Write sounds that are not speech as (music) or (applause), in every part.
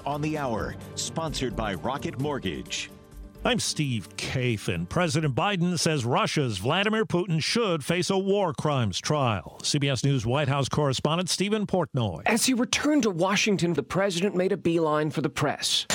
News on the Hour, sponsored by Rocket Mortgage. I'm Steve Kathan. President Biden says Russia's Vladimir Putin should face a war crimes trial. CBS News White House correspondent Stephen Portnoy. As he returned to Washington, the president made a beeline for the press.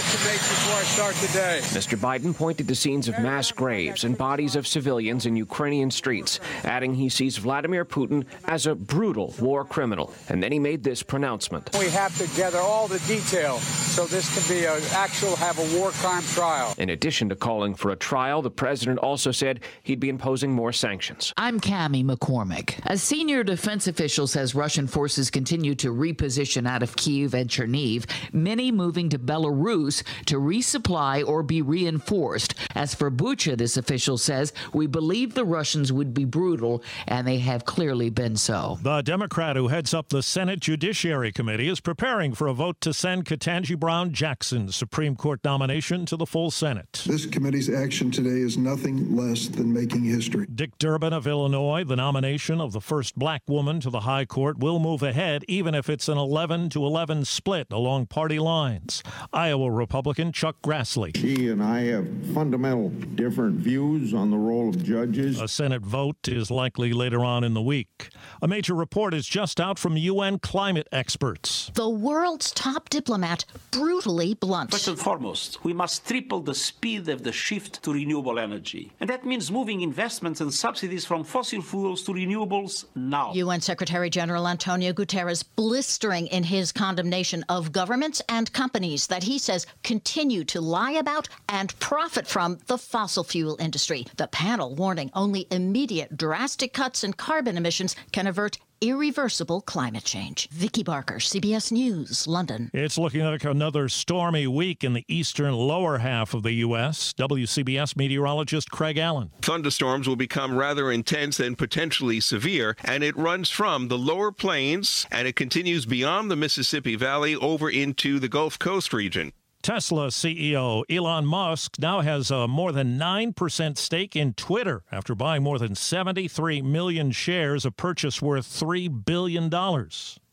One to make before I start today. Mr. Biden pointed to scenes of mass graves and bodies of civilians in Ukrainian streets, adding he sees Vladimir Putin as a brutal war criminal. And then he made this pronouncement. We have to gather all the details so this can be an actual have a war crime trial trial. In addition to calling for a trial, the president also said he'd be imposing more sanctions. I'm Cami McCormick. A senior defense official says Russian forces continue to reposition out of Kiev and Chernihiv, many moving to Belarus to resupply or be reinforced. As for Bucha, this official says, we believe the Russians would be brutal, and they have clearly been so. The Democrat who heads up the Senate Judiciary Committee is preparing for a vote to send Ketanji Brown Jackson's Supreme Court nomination to the full Senate. This committee's action today is nothing less than making history. Dick Durbin of Illinois, the nomination of the first black woman to the High Court will move ahead, even if it's an 11 to 11 split along party lines. Iowa Republican Chuck Grassley. She and I have fundamental different views on the role of judges. A Senate vote is likely later on in the week. A major report is just out from UN climate experts. The world's top diplomat brutally blunt. First and foremost, we must triple the speed of the shift to renewable energy. And that means moving investments and subsidies from fossil fuels to renewables now. UN Secretary General Antonio Guterres blistering in his condemnation of governments and companies that he says continue to lie about and profit from the fossil fuel industry. The panel warning only immediate drastic cuts in carbon emissions can avert irreversible climate change. Vicky Barker, CBS News, London. It's looking like another stormy week in the eastern lower half of the U.S. WCBS meteorologist Craig Allen. Thunderstorms will become rather intense and potentially severe, and it runs from the lower plains and it continues beyond the Mississippi Valley over into the Gulf Coast region. Tesla CEO Elon Musk now has a more than 9% stake in Twitter after buying more than 73 million shares, a purchase worth $3 billion.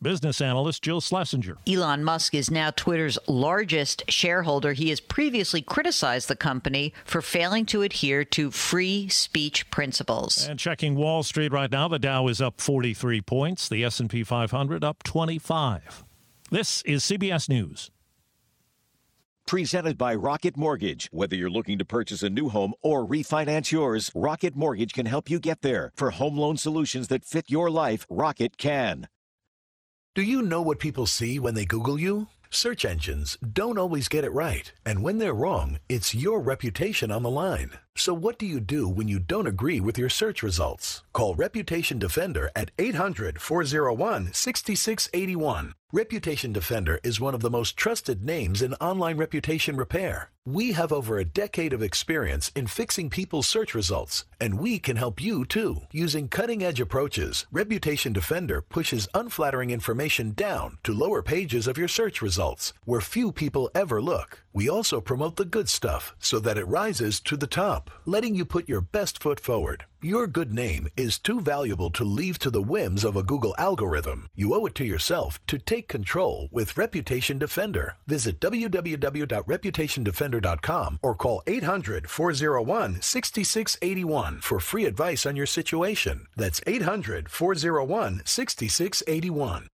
Business analyst Jill Schlesinger. Elon Musk is now Twitter's largest shareholder. He has previously criticized the company for failing to adhere to free speech principles. And checking Wall Street right now, the Dow is up 43 points, the S&P 500 up 25. This is CBS News. Presented by Rocket Mortgage. Whether you're looking to purchase a new home or refinance yours, Rocket Mortgage can help you get there. For home loan solutions that fit your life, Rocket can. Do you know what people see when they Google you? Search engines don't always get it right. And when they're wrong, it's your reputation on the line. So what do you do when you don't agree with your search results? Call Reputation Defender at 800 401 6681. Reputation Defender is one of the most trusted names in online reputation repair. We have over a decade of experience in fixing people's search results, and we can help you too. Using cutting edge approaches, Reputation Defender pushes unflattering information down to lower pages of your search results, where few people ever look. We also promote the good stuff so that it rises to the top, letting you put your best foot forward. Your good name is too valuable to leave to the whims of a Google algorithm. You owe it to yourself to take control with Reputation Defender. Visit www.reputationdefender.com or call 800 401 6681 for free advice on your situation. That's 800 401 6681.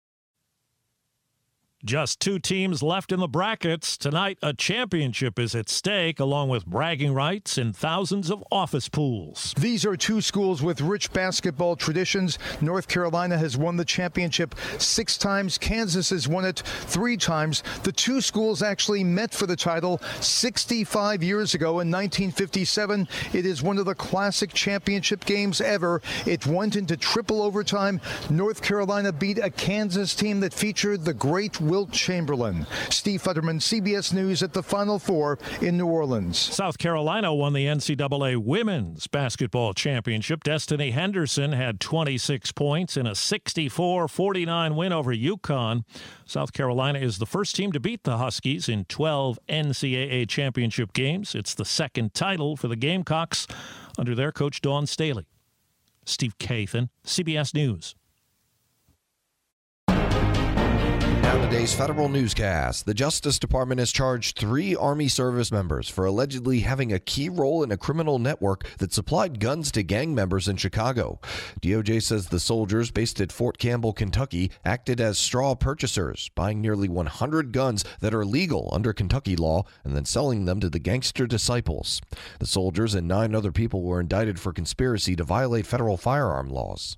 Just two teams left in the brackets. Tonight, a championship is at stake, along with bragging rights and thousands of office pools. These are two schools with rich basketball traditions. North Carolina has won the championship six times, Kansas has won it three times. The two schools actually met for the title 65 years ago in 1957. It is one of the classic championship games ever. It went into triple overtime. North Carolina beat a Kansas team that featured the great Wilt Chamberlain. Steve Futterman, CBS News at the Final Four in New Orleans. South Carolina won the NCAA Women's Basketball Championship. Destiny Henderson had 26 points in a 64 49 win over UConn. South Carolina is the first team to beat the Huskies in 12 NCAA championship games. It's the second title for the Gamecocks under their coach Dawn Staley. Steve Kathan, CBS News. Now, today's federal newscast. The Justice Department has charged three Army service members for allegedly having a key role in a criminal network that supplied guns to gang members in Chicago. DOJ says the soldiers based at Fort Campbell, Kentucky, acted as straw purchasers, buying nearly 100 guns that are legal under Kentucky law and then selling them to the gangster disciples. The soldiers and nine other people were indicted for conspiracy to violate federal firearm laws.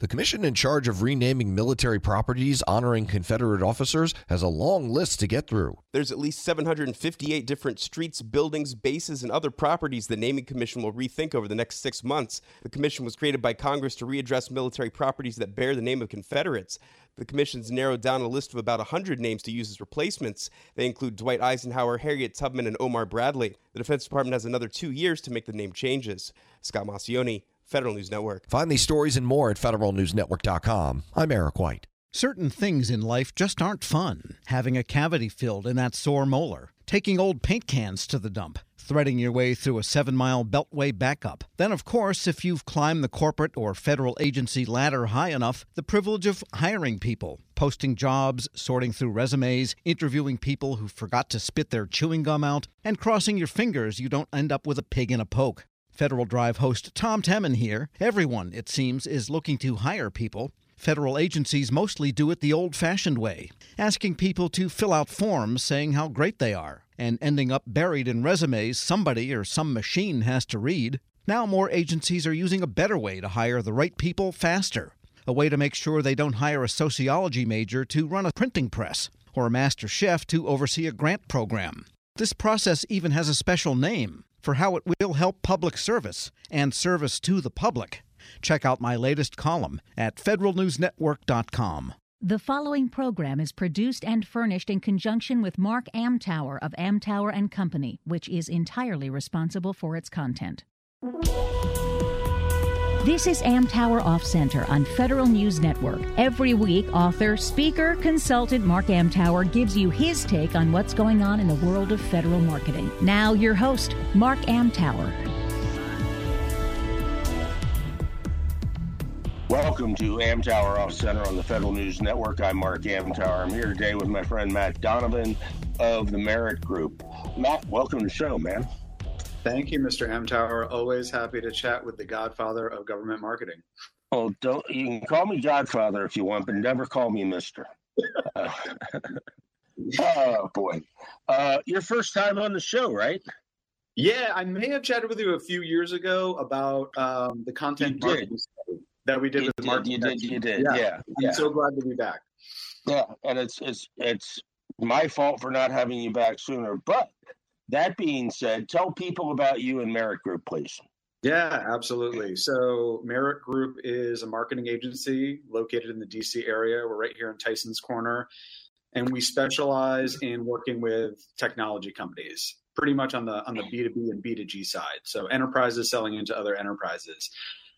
The commission in charge of renaming military properties honoring Confederate officers has a long list to get through. There's at least 758 different streets, buildings, bases, and other properties the naming commission will rethink over the next six months. The commission was created by Congress to readdress military properties that bear the name of Confederates. The commission's narrowed down a list of about 100 names to use as replacements. They include Dwight Eisenhower, Harriet Tubman, and Omar Bradley. The Defense Department has another two years to make the name changes. Scott Maucione, Federal News Network. Find these stories and more at federalnewsnetwork.com. I'm Eric White. Certain things in life just aren't fun. Having a cavity filled in that sore molar, taking old paint cans to the dump, threading your way through a seven mile beltway backup. Then, of course, if you've climbed the corporate or federal agency ladder high enough, the privilege of hiring people, posting jobs, sorting through resumes, interviewing people who forgot to spit their chewing gum out, and crossing your fingers you don't end up with a pig in a poke. Federal Drive host Tom Temin here. Everyone, it seems, is looking to hire people. Federal agencies mostly do it the old fashioned way, asking people to fill out forms saying how great they are, and ending up buried in resumes somebody or some machine has to read. Now, more agencies are using a better way to hire the right people faster. A way to make sure they don't hire a sociology major to run a printing press or a master chef to oversee a grant program. This process even has a special name for how it will help public service and service to the public. Check out my latest column at federalnewsnetwork.com. The following program is produced and furnished in conjunction with Mark Amtower of Amtower and Company, which is entirely responsible for its content. This is Amtower Off Center on Federal News Network. Every week, author, speaker, consultant Mark Amtower gives you his take on what's going on in the world of federal marketing. Now, your host, Mark Amtower. Welcome to Amtower Off Center on the Federal News Network. I'm Mark Amtower. I'm here today with my friend Matt Donovan of the Merritt Group. Matt, welcome to the show, man. Thank you, Mr. Amtower. Always happy to chat with the godfather of government marketing. Oh, don't you can call me Godfather if you want, but never call me Mister. (laughs) uh, oh boy, uh, your first time on the show, right? Yeah, I may have chatted with you a few years ago about um, the content that we did you with did, You did. You did. Yeah. yeah. I'm yeah. so glad to be back. Yeah, and it's it's it's my fault for not having you back sooner. But that being said, tell people about you and Merritt Group, please. Yeah, absolutely. So, Merritt Group is a marketing agency located in the DC area. We're right here in Tyson's Corner, and we specialize in working with technology companies, pretty much on the on the B two B and B two G side. So, enterprises selling into other enterprises.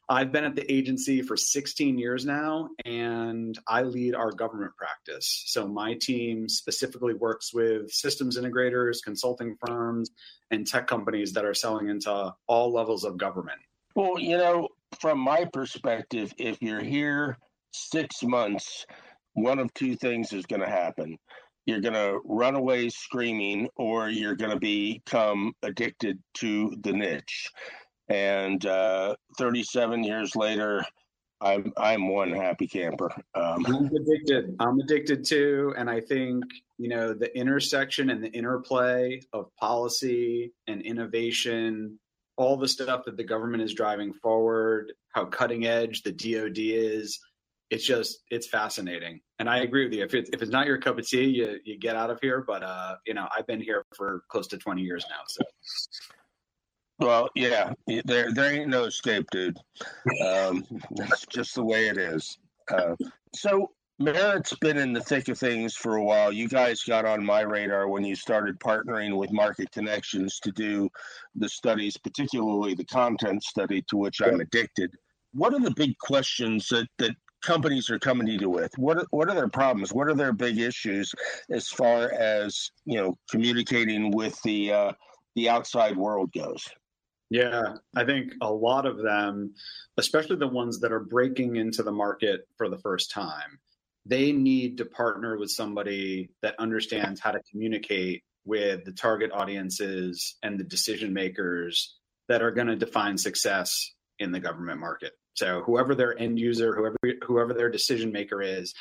I've been at the agency for 16 years now, and I lead our government practice. So, my team specifically works with systems integrators, consulting firms, and tech companies that are selling into all levels of government. Well, you know, from my perspective, if you're here six months, one of two things is going to happen. You're going to run away screaming, or you're going to become addicted to the niche and uh, 37 years later, I'm I'm one happy camper. Um, I'm addicted. I'm addicted too, and I think you know the intersection and the interplay of policy and innovation, all the stuff that the government is driving forward, how cutting edge the DoD is. It's just it's fascinating, and I agree with you. If it's if it's not your cup of tea, you you get out of here. But uh, you know, I've been here for close to 20 years now, so. Well, yeah, there there ain't no escape, dude. Um, (laughs) that's just the way it is. Uh, so Merritt's been in the thick of things for a while. You guys got on my radar when you started partnering with Market Connections to do the studies, particularly the content study to which I'm addicted. What are the big questions that, that companies are coming to you with? What are, what are their problems? What are their big issues as far as you know communicating with the uh, the outside world goes? Yeah, I think a lot of them, especially the ones that are breaking into the market for the first time, they need to partner with somebody that understands how to communicate with the target audiences and the decision makers that are going to define success in the government market. So whoever their end user, whoever whoever their decision maker is,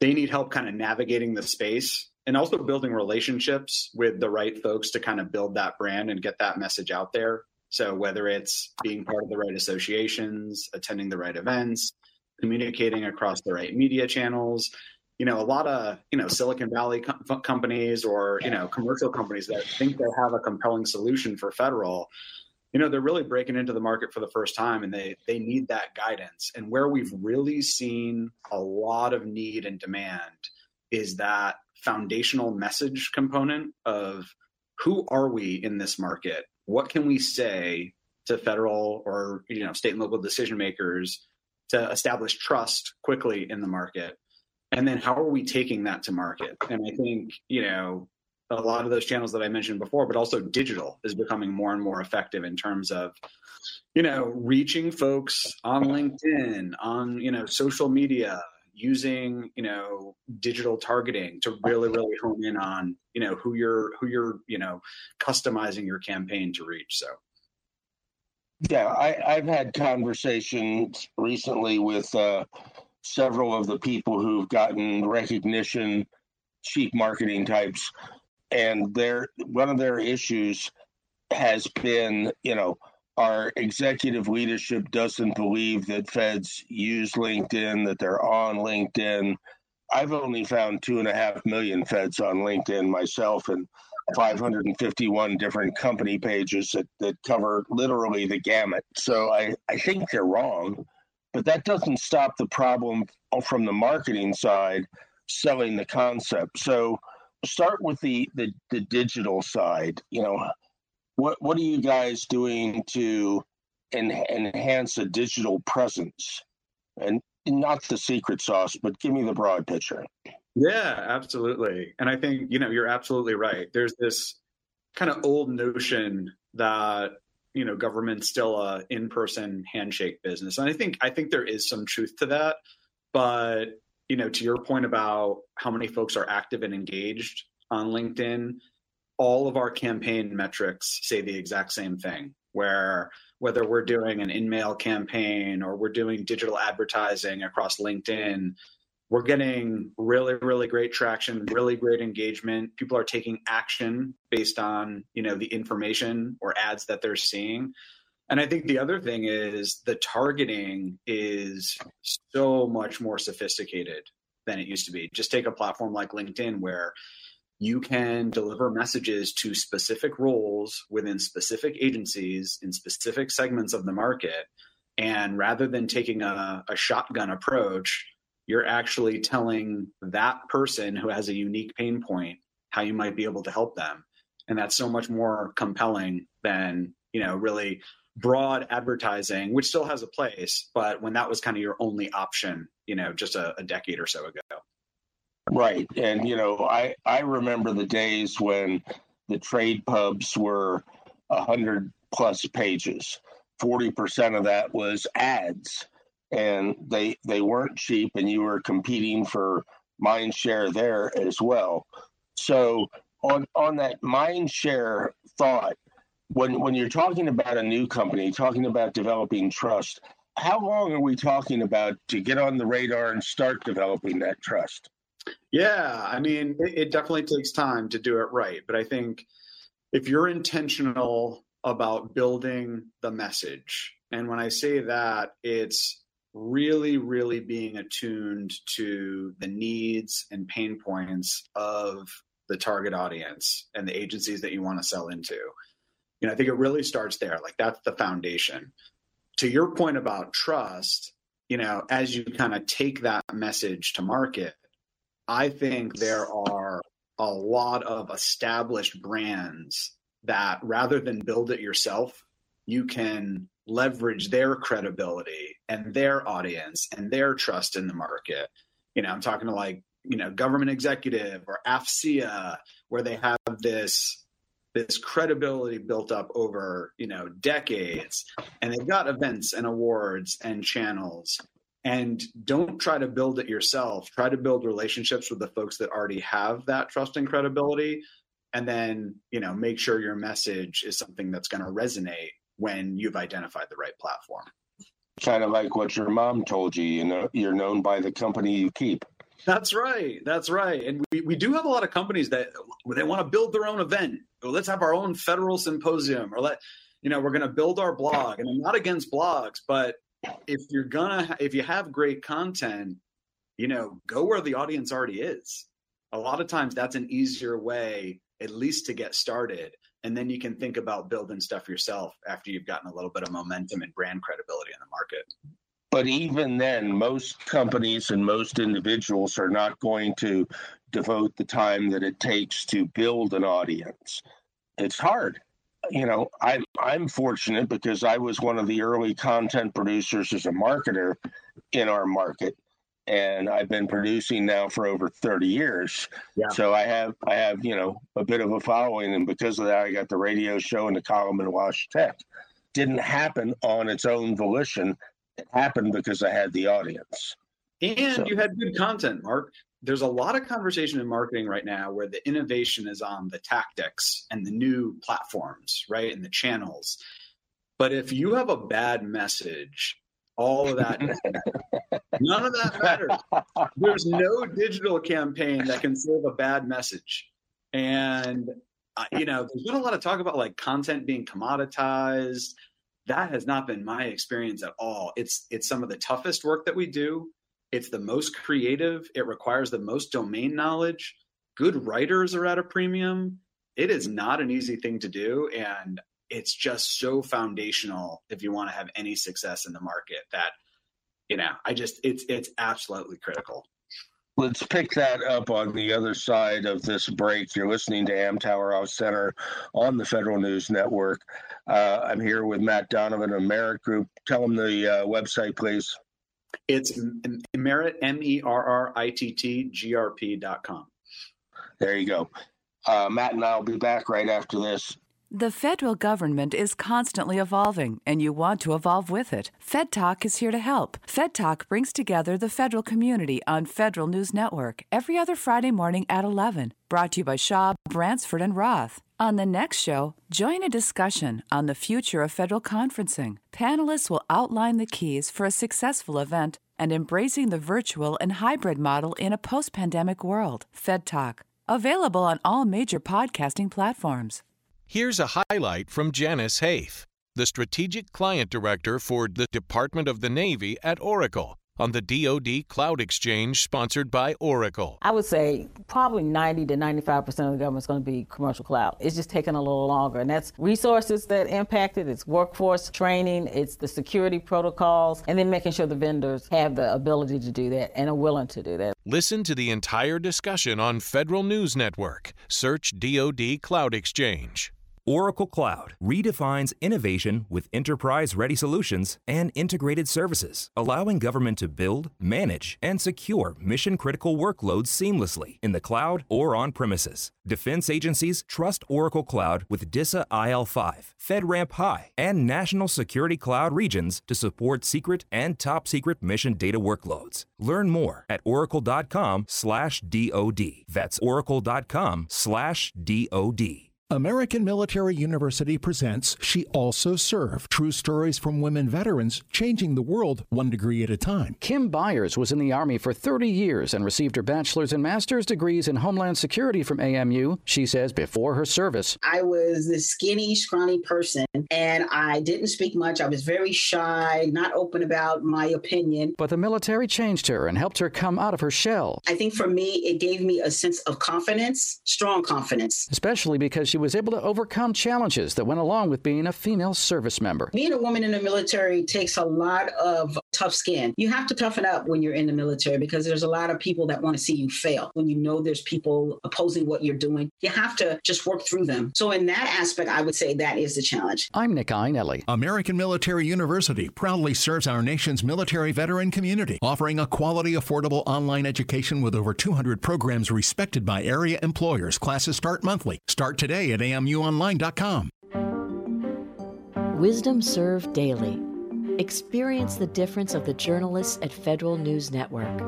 they need help kind of navigating the space and also building relationships with the right folks to kind of build that brand and get that message out there. So whether it's being part of the right associations, attending the right events, communicating across the right media channels, you know, a lot of, you know, Silicon Valley com- companies or, you know, commercial companies that think they have a compelling solution for federal, you know, they're really breaking into the market for the first time and they they need that guidance. And where we've really seen a lot of need and demand is that foundational message component of who are we in this market? What can we say to federal or you know state and local decision makers to establish trust quickly in the market? And then how are we taking that to market? And I think, you know, a lot of those channels that I mentioned before, but also digital is becoming more and more effective in terms of, you know, reaching folks on LinkedIn, on, you know, social media, using you know digital targeting to really really hone in on you know who you're who you're you know customizing your campaign to reach so. Yeah I, i've had conversations recently with uh, several of the people who've gotten recognition chief marketing types and their one of their issues has been you know our executive leadership doesn't believe that feds use LinkedIn, that they're on LinkedIn. I've only found two and a half million feds on LinkedIn myself and 551 different company pages that, that cover literally the gamut. So I, I think they're wrong, but that doesn't stop the problem from the marketing side selling the concept. So start with the, the, the digital side. You know, what what are you guys doing to en- enhance a digital presence? And not the secret sauce but give me the broad picture. Yeah absolutely. And i think you know you're absolutely right. There's this kind of old notion that you know government's still a in-person handshake business. And i think i think there is some truth to that. But you know to your point about how many folks are active and engaged on linkedin all of our campaign metrics say the exact same thing where whether we're doing an in-mail campaign or we're doing digital advertising across linkedin we're getting really really great traction really great engagement. People are taking action based on you know the information or ads that they're seeing. And i think the other thing is the targeting is so much more sophisticated than it used to be. Just take a platform like linkedin where you can deliver messages to specific roles within specific agencies in specific segments of the market. And rather than taking a, a, shotgun approach, you're actually telling that person who has a unique pain point how you might be able to help them. And that's so much more compelling than, you know, really broad advertising, which still has a place, but when that was kind of your only option, you know, just a, a decade or so ago. Right. And, you know, I, I remember the days when the trade pubs were 100 plus pages. 40% of that was ads and they they weren't cheap and you were competing for mind share there as well. So on on that mind share thought, when when you're talking about a new company, talking about developing trust, how long are we talking about to get on the radar and start developing that trust? Yeah, I mean, it, it definitely takes time to do it right. But I think if you're intentional about building the message, and when I say that, it's really, really being attuned to the needs and pain points of the target audience and the agencies that you want to sell into. You know, I think it really starts there. Like that's the foundation. To your point about trust, you know, as you kind of take that message to market, I think there are a lot of established brands that rather than build it yourself, you can leverage their credibility and their audience and their trust in the market. You know, I'm talking to like, you know, government executive or AFCEA, where they have this this credibility built up over, you know, decades. And they've got events and awards and channels and don't try to build it yourself. Try to build relationships with the folks that already have that trust and credibility. And then, you know, make sure your message is something that's going to resonate when you've identified the right platform. Kind of like what your mom told you, you know, you're known by the company you keep. That's right. That's right. And we, we do have a lot of companies that they want to build their own event. Well, let's have our own federal symposium or let, you know, we're going to build our blog. And I'm not against blogs, but if you're gonna if you have great content you know go where the audience already is. A lot of times that's an easier way at least to get started and then you can think about building stuff yourself after you've gotten a little bit of momentum and brand credibility in the market. But even then most companies and most individuals are not going to devote the time that it takes to build an audience. It's hard you know, I, I'm fortunate because I was one of the early content producers as a marketer in our market, and I've been producing now for over 30 years. Yeah. So I have I have you know a bit of a following, and because of that, I got the radio show and the column in Wash Tech. Didn't happen on its own volition. It happened because I had the audience. And so. you had good content, Mark there's a lot of conversation in marketing right now where the innovation is on the tactics and the new platforms, right? And the channels. But if you have a bad message, all of that, none of that matters. There's no digital campaign that can serve a bad message. And, uh, you know, there's been a lot of talk about like content being commoditized. That has not been my experience at all. It's it's some of the toughest work that we do it's the most creative. It requires the most domain knowledge. Good writers are at a premium. It is not an easy thing to do. And it's just so foundational if you want to have any success in the market that, you know, I just, it's, it's absolutely critical. Let's pick that up on the other side of this break. You're listening to Amtower Off Center on the Federal News Network. Uh, I'm here with Matt Donovan of Merritt Group. Tell them the uh, website, please. It's Merritt, M E R R I T T G R P dot com. There you go. Uh, Matt and I will be back right after this. The federal government is constantly evolving, and you want to evolve with it. Fed Talk is here to help. Fed Talk brings together the federal community on Federal News Network every other Friday morning at 11. Brought to you by Shaw, Bransford, and Roth. On the next show, join a discussion on the future of federal conferencing. Panelists will outline the keys for a successful event and embracing the virtual and hybrid model in a post pandemic world. Fed Talk, available on all major podcasting platforms. Here's a highlight from Janice Haith, the Strategic Client Director for the Department of the Navy at Oracle on the DoD Cloud Exchange sponsored by Oracle. I would say probably 90 to 95% of the government is going to be commercial cloud. It's just taking a little longer. And that's resources that impacted, it's workforce training, it's the security protocols, and then making sure the vendors have the ability to do that and are willing to do that. Listen to the entire discussion on Federal News Network. Search DoD Cloud Exchange. Oracle Cloud redefines innovation with enterprise ready solutions and integrated services, allowing government to build, manage, and secure mission critical workloads seamlessly in the cloud or on premises. Defense agencies trust Oracle Cloud with DISA IL5, FedRAMP High, and National Security Cloud regions to support secret and top secret mission data workloads. Learn more at oracle.com/dod. That's oracle.com/dod. American Military University presents She Also Served True Stories from Women Veterans Changing the World One Degree at a Time. Kim Byers was in the Army for 30 years and received her bachelor's and master's degrees in Homeland Security from AMU. She says before her service, I was this skinny, scrawny person and I didn't speak much. I was very shy, not open about my opinion. But the military changed her and helped her come out of her shell. I think for me, it gave me a sense of confidence, strong confidence. Especially because she was able to overcome challenges that went along with being a female service member. Being a woman in the military takes a lot of tough skin. You have to toughen up when you're in the military because there's a lot of people that want to see you fail. When you know there's people opposing what you're doing, you have to just work through them. So, in that aspect, I would say that is the challenge. I'm Nick Iannelli. American Military University proudly serves our nation's military veteran community, offering a quality, affordable online education with over 200 programs respected by area employers. Classes start monthly. Start today at amuonline.com. Wisdom served daily. Experience the difference of the journalists at Federal News Network.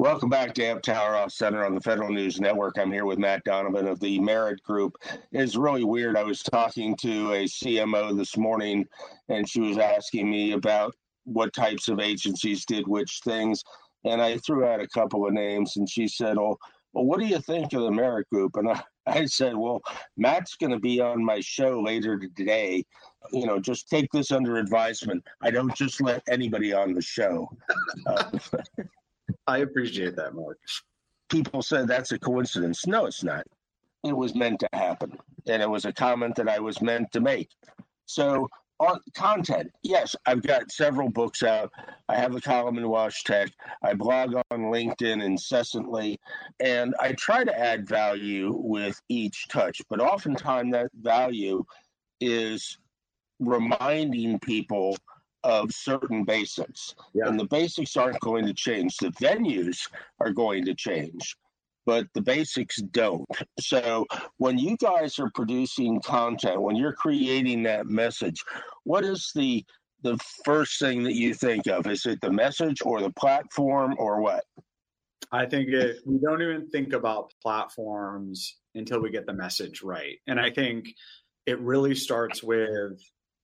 Welcome back to Amtower Off Center on the Federal News Network. I'm here with Matt Donovan of the Merritt Group. It's really weird. I was talking to a CMO this morning, and she was asking me about what types of agencies did which things. And I threw out a couple of names, and she said, Oh, well, what do you think of the Merritt Group? And I, (laughs) I said, Well, Matt's going to be on my show later today. You know, just take this under advisement. I don't just let anybody on the show. Uh, (laughs) I appreciate that, Mark. (laughs) People said that's a coincidence. No, it's not. It was meant to happen. And it was a comment that I was meant to make. So, on content, yes, I've got several books out. I have a column in WashTech. I blog on LinkedIn incessantly. And I try to add value with each touch. But oftentimes, that value is reminding people of certain basics. Yeah. And the basics aren't going to change. The venues are going to change, but the basics don't. So when you guys are producing content, when you're creating that message, what is the the first thing that you think of? Is it the message or the platform or what? I think it, we don't even think about platforms until we get the message right. And I think it really starts with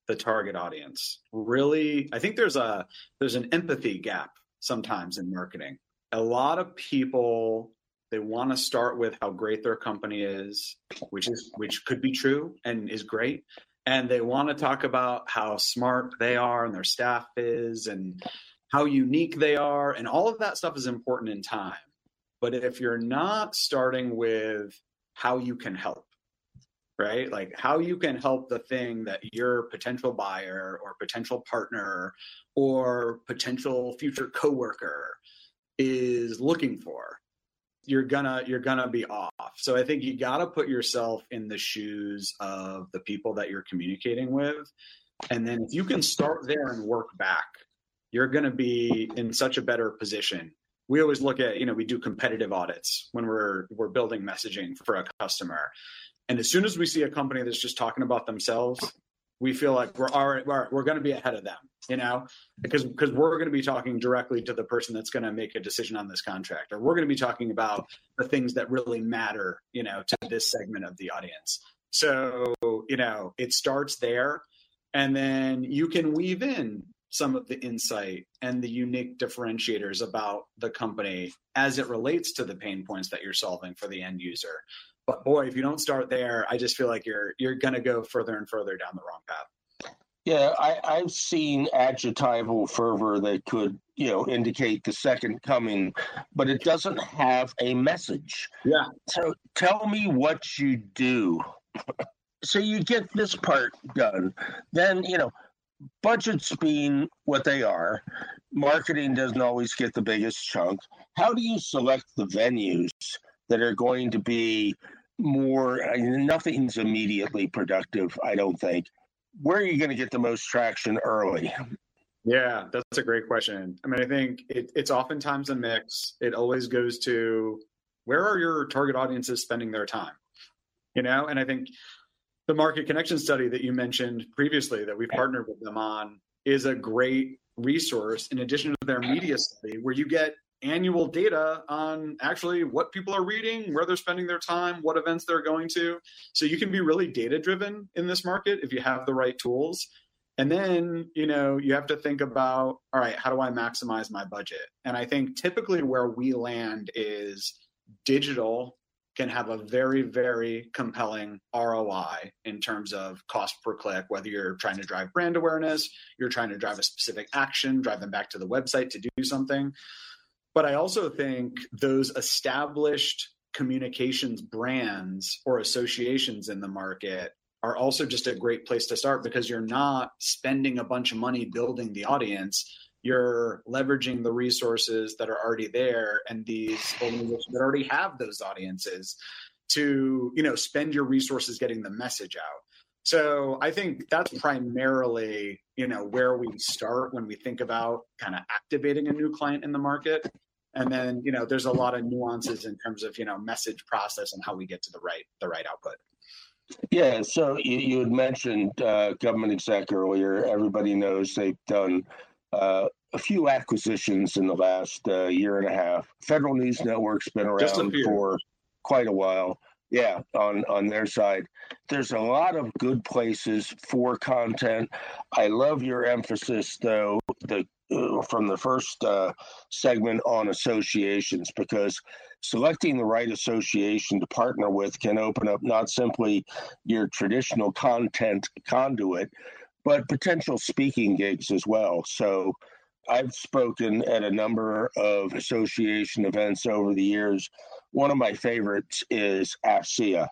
the target audience. Really, I think there's a there's an empathy gap sometimes in marketing. A lot of people they want to start with how great their company is, which is which could be true and is great, and they want to talk about how smart they are and their staff is and how unique they are and all of that stuff is important in time. But if you're not starting with how you can help right? Like how you can help the thing that your potential buyer or potential partner or potential future coworker is looking for. You're gonna you're gonna be off. So I think you got to put yourself in the shoes of the people that you're communicating with, and then if you can start there and work back, you're gonna be in such a better position. We always look at you know we do competitive audits when we're we're building messaging for a customer. And as soon as we see a company that's just talking about themselves, we feel like we're already we're, we're going to be ahead of them, you know, because because we're going to be talking directly to the person that's going to make a decision on this contract, or we're going to be talking about the things that really matter, you know, to this segment of the audience. So you know, it starts there, and then you can weave in some of the insight and the unique differentiators about the company as it relates to the pain points that you're solving for the end user. But boy, if you don't start there, I just feel like you're you're going to go further and further down the wrong path. Yeah, I, I've seen adjectival fervor that could, you know, indicate the second coming, but it doesn't have a message. Yeah. So tell me what you do. so you get this part done. Then, you know, budgets being what they are, marketing doesn't always get the biggest chunk. How do you select the venues that are going to be more I mean, nothing's immediately productive i don't think where are you going to get the most traction early? Yeah that's a great question. I mean i think it, it's oftentimes a mix. It always goes to where are your target audiences spending their time? You know and i think the market connection study that you mentioned previously that we partnered with them on is a great resource in addition to their media study where you get annual data on actually what people are reading, where they're spending their time, what events they're going to. So you can be really data driven in this market if you have the right tools. And then, you know, you have to think about, all right, how do I maximize my budget? And I think typically where we land is digital can have a very, very compelling ROI in terms of cost per click, whether you're trying to drive brand awareness, you're trying to drive a specific action, drive them back to the website to do something. But I also think those established communications brands or associations in the market are also just a great place to start because you're not spending a bunch of money building the audience. You're leveraging the resources that are already there and these organizations that already have those audiences to, you know, spend your resources getting the message out. So I think that's primarily, you know, where we start when we think about kind of activating a new client in the market. And then, you know, there's a lot of nuances in terms of, you know, message process and how we get to the right the right output. Yeah, so you, you had mentioned uh, government exec earlier. Everybody knows they've done uh, a few acquisitions in the last uh, year and a half. Federal News Network's been around for quite a while. Yeah, on on their side, there's a lot of good places for content. I love your emphasis, though, the from the first uh, segment on associations because selecting the right association to partner with can open up not simply your traditional content conduit, but potential speaking gigs as well. So I've spoken at a number of association events over the years. One of my favorites is AFCEA.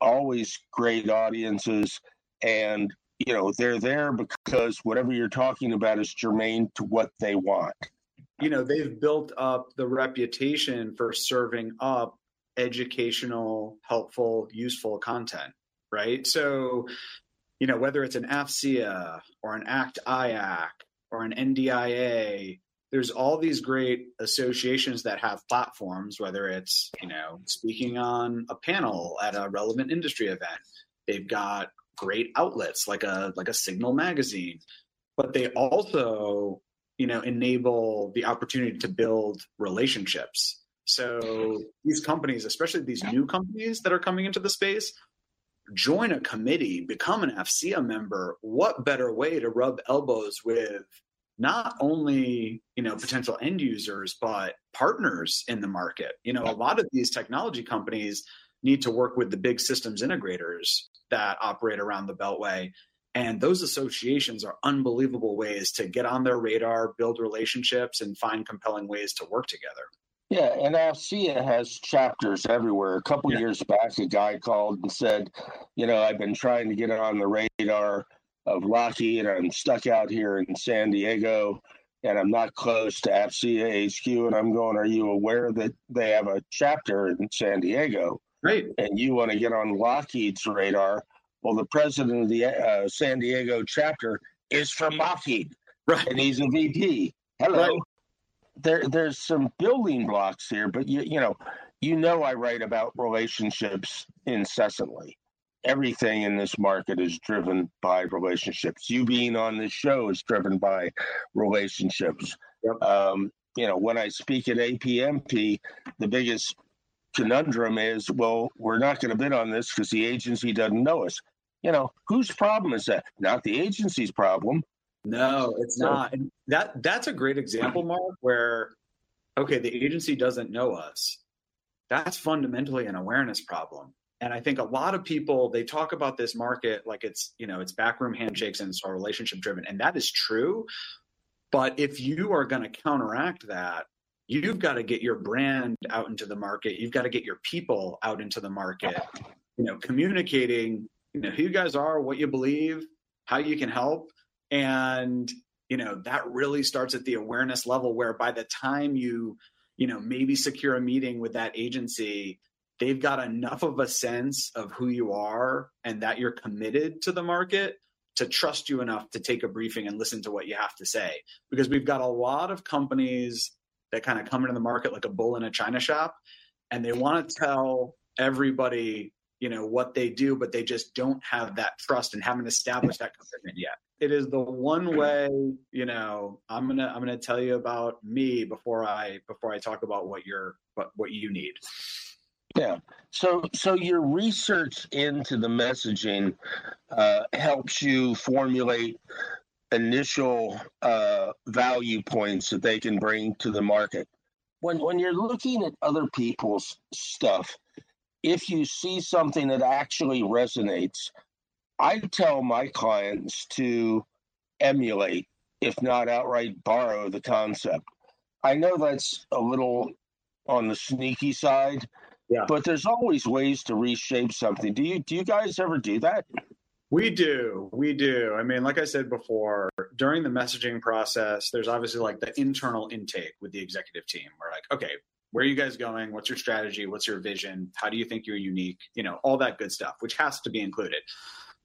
Always great audiences, and you know they're there because whatever you're talking about is germane to what they want. You know they've built up the reputation for serving up educational helpful useful content right? So you know whether it's an AFCEA or an act iac or an ndia there's all these great associations that have platforms whether it's you know speaking on a panel at a relevant industry event. They've got great outlets like a like a signal magazine. But they also you know enable the opportunity to build relationships. So these companies especially these new companies that are coming into the space join a committee become an AFCEA member. What better way to rub elbows with not only you know potential end users but partners in the market? You know a lot of these technology companies need to work with the big systems integrators that operate around the beltway and those associations are unbelievable ways to get on their radar, build relationships, and find compelling ways to work together. Yeah, and AFCEA has chapters everywhere. A couple yeah. years back, a guy called and said, You know, I've been trying to get on the radar of Lockheed. And I'm stuck out here in San Diego and I'm not close to AFCEA HQ. And I'm going, Are you aware that they have a chapter in San Diego? Right. And you want to get on Lockheed's radar? Well, the president of the uh, San Diego chapter is from Lockheed, right? And he's a VP. Hello. Right. There, there's some building blocks here, but you, you know, you know, I write about relationships incessantly. Everything in this market is driven by relationships. You being on this show is driven by relationships. Yep. Um, you know, when I speak at APMP, the biggest conundrum is, well, we're not going to bid on this because the agency doesn't know us. You know, whose problem is that? Not the agency's problem. No, it's so, not. And that that's a great example, Mark, where okay, the agency doesn't know us. That's fundamentally an awareness problem. And I think a lot of people they talk about this market like it's, you know, it's backroom handshakes and it's all relationship driven. And that is true. But if you are going to counteract that you've got to get your brand out into the market. You've got to get your people out into the market. You know communicating you know who you guys are what you believe how you can help. And you know that really starts at the awareness level where by the time you you know maybe secure a meeting with that agency they've got enough of a sense of who you are and that you're committed to the market to trust you enough to take a briefing and listen to what you have to say. Because we've got a lot of companies that kind of come into the market like a bull in a china shop and they want to tell everybody you know what they do but they just don't have that trust and haven't established that commitment yet. It is the one way you know i'm gonna i'm gonna tell you about me before i before i talk about what you're what, what you need. Yeah. So so your research into the messaging uh, helps you formulate initial uh, value points that they can bring to the market. When when you're looking at other people's stuff, if you see something that actually resonates, I tell my clients to emulate, if not outright borrow the concept. I know that's a little on the sneaky side, yeah. but there's always ways to reshape something. Do you do you guys ever do that? We do. We do. I mean, like I said before, during the messaging process, there's obviously like the internal intake with the executive team. We're like, okay, where are you guys going? What's your strategy? What's your vision? How do you think you're unique? You know, all that good stuff, which has to be included.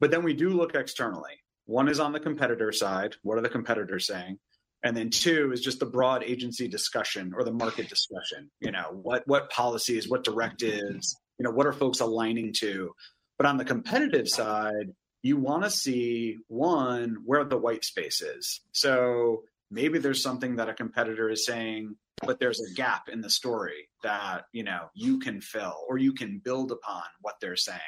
But then we do look externally. One is on the competitor side. What are the competitors saying? And then two is just the broad agency discussion or the market discussion. You know, what what policies, what directives, you know, what are folks aligning to? But on the competitive side, you want to see one where the white space is. So maybe there's something that a competitor is saying, but there's a gap in the story that you know you can fill or you can build upon what they're saying.